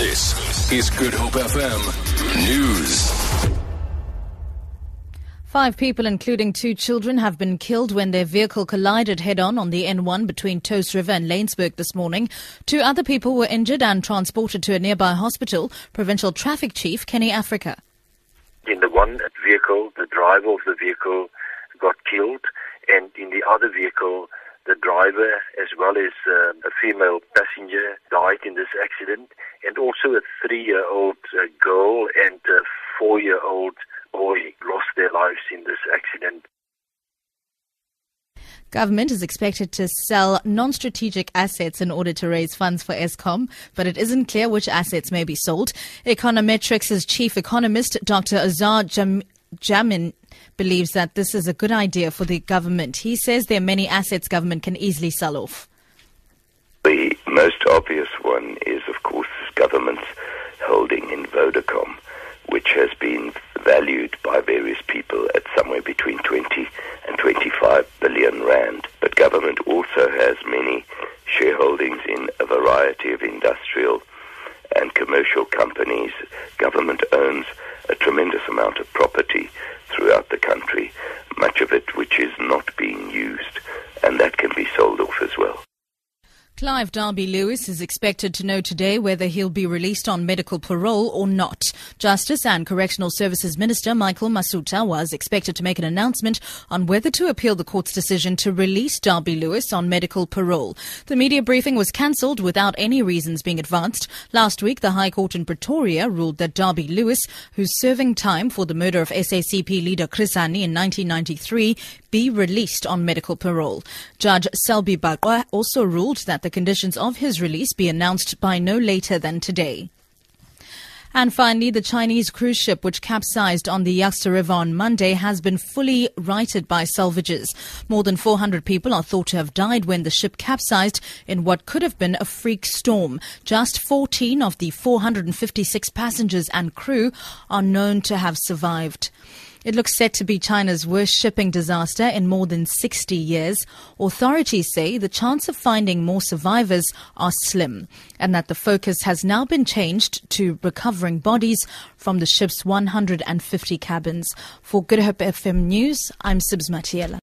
This is Good Hope FM News. Five people, including two children, have been killed when their vehicle collided head on on the N1 between Touws River and Laingsburg this morning. Two other people were injured and transported to a nearby hospital. Provincial Traffic Chief Kenny Africa. In the one vehicle, the driver of the vehicle got killed, and in the other vehicle, the driver as well as uh, a female passenger in this accident, and also a three-year-old uh, girl and a four-year-old boy lost their lives in this accident. Government is expected to sell non strategic assets in order to raise funds for Eskom, but it isn't clear which assets may be sold. Econometrix' chief economist, Dr. Azar Jam- Jammine, believes that this is a good idea for the government. He says there are many assets government can easily sell off. The most obvious one is, of course, government's holding in Vodacom, which has been valued by various people at somewhere between 20 and 25 billion rand. But government also has many shareholdings in a variety of industrial and commercial companies. Government owns a tremendous amount of property throughout the country, much of it which is not being used, and that can be sold off as well. Clive Derby Lewis is expected to know today whether he'll be released on medical parole or not. Justice and Correctional Services Minister Michael Masutha was expected to make an announcement on whether to appeal the court's decision to release Derby Lewis on medical parole. The media briefing was cancelled without any reasons being advanced. Last week, the High Court in Pretoria ruled that Derby Lewis, who's serving time for the murder of SACP leader Chris Hani in 1993, be released on medical parole. Judge Selby Baqwa also ruled that the the conditions of his release be announced by no later than today. And finally, the Chinese cruise ship which capsized on the Yangtze River on Monday has been fully righted by salvagers. More than 400 people are thought to have died when the ship capsized in what could have been a freak storm. Just 14 of the 456 passengers and crew are known to have survived. It looks set to be China's worst shipping disaster in more than 60 years. Authorities say the chance of finding more survivors are slim and that the focus has now been changed to recovering bodies from the ship's 150 cabins. For Good Hope FM News, I'm Sibs Matiela.